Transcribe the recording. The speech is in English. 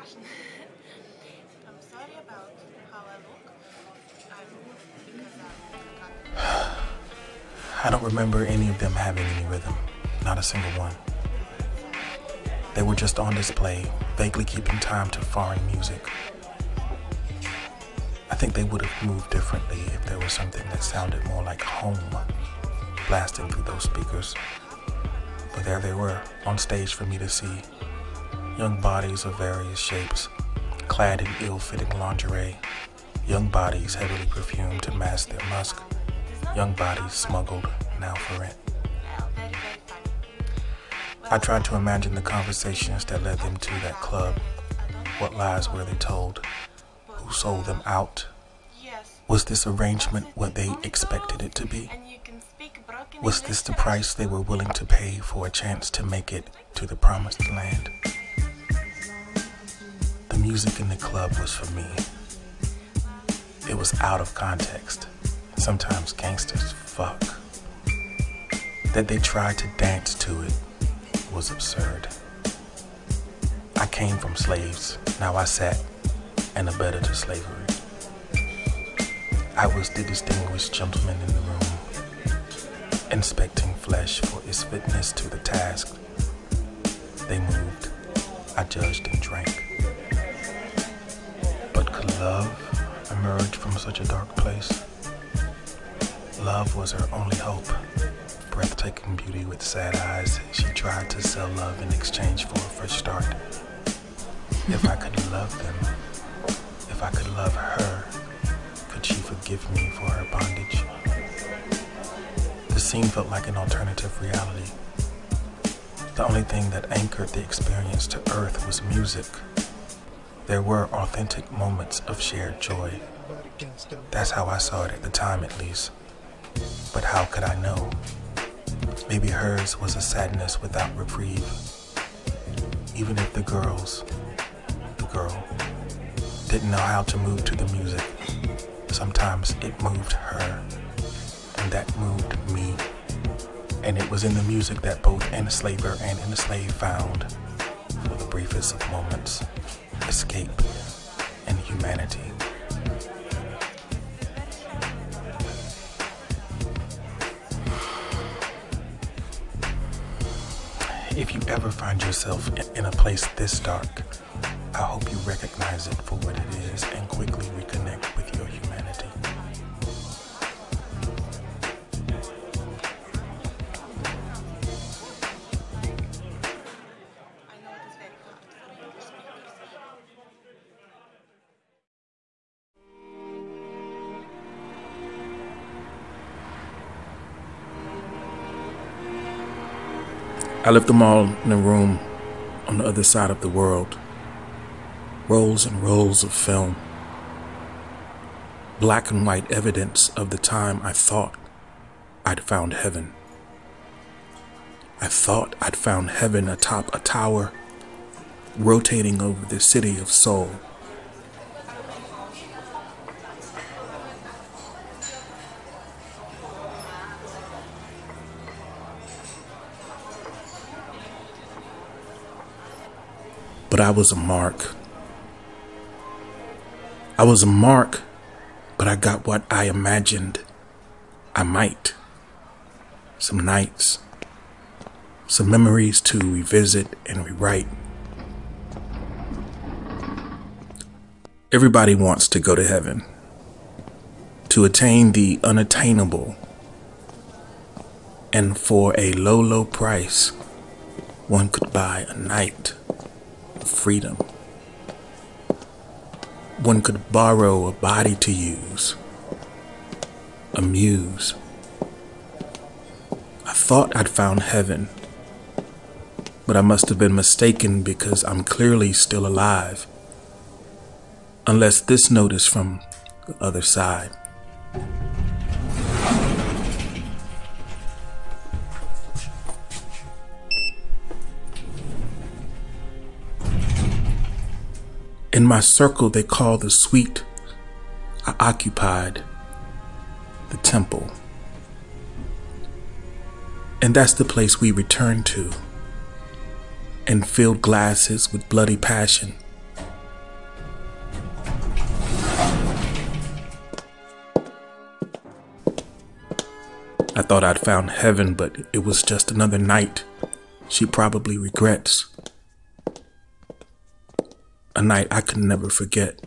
Russian. I'm sorry about how I look. I'm because I'm I don't remember any of them having any rhythm, not a single one. They were just on display, vaguely keeping time to foreign music. I think they would have moved differently if there was something that sounded more like home blasting through those speakers. But there they were, on stage for me to see. Young bodies of various shapes, clad in ill fitting lingerie. Young bodies heavily perfumed to mask their musk. Young bodies smuggled now for rent. I tried to imagine the conversations that led them to that club. What lies were they told? Who sold them out? Was this arrangement what they expected it to be? Was this the price they were willing to pay for a chance to make it to the promised land? The music in the club was for me. It was out of context. Sometimes gangsters fuck. That they tried to dance to it was absurd. I came from slaves, now I sat and abetted to slavery. I was the distinguished gentleman in the room, inspecting flesh for its fitness to the task. They moved, I judged and drank. Could love emerge from such a dark place? Love was her only hope. Breathtaking beauty with sad eyes, she tried to sell love in exchange for a fresh start. If I could love them, if I could love her, could she forgive me for her bondage? The scene felt like an alternative reality. The only thing that anchored the experience to earth was music. There were authentic moments of shared joy. That's how I saw it at the time, at least. But how could I know? Maybe hers was a sadness without reprieve. Even if the girls, the girl, didn't know how to move to the music, sometimes it moved her, and that moved me. And it was in the music that both enslaver and enslaved found, for the briefest of moments, escape and humanity. If you ever find yourself in a place this dark, I hope you recognize I left them all in a room on the other side of the world. Rolls and rolls of film. Black and white evidence of the time I thought I'd found heaven. I thought I'd found heaven atop a tower, rotating over the city of Seoul. But I was a mark. I was a mark, but I got what I imagined I might. Some nights, some memories to revisit and rewrite. Everybody wants to go to heaven, to attain the unattainable, and for a low, low price, one could buy a night freedom. One could borrow a body to use, a muse. I thought I'd found heaven, but I must have been mistaken because I'm clearly still alive. Unless this note is from the other side. In my circle, they call the suite. I occupied the temple. And that's the place we return to and filled glasses with bloody passion. I thought I'd found heaven, but it was just another night she probably regrets. A night I could never forget.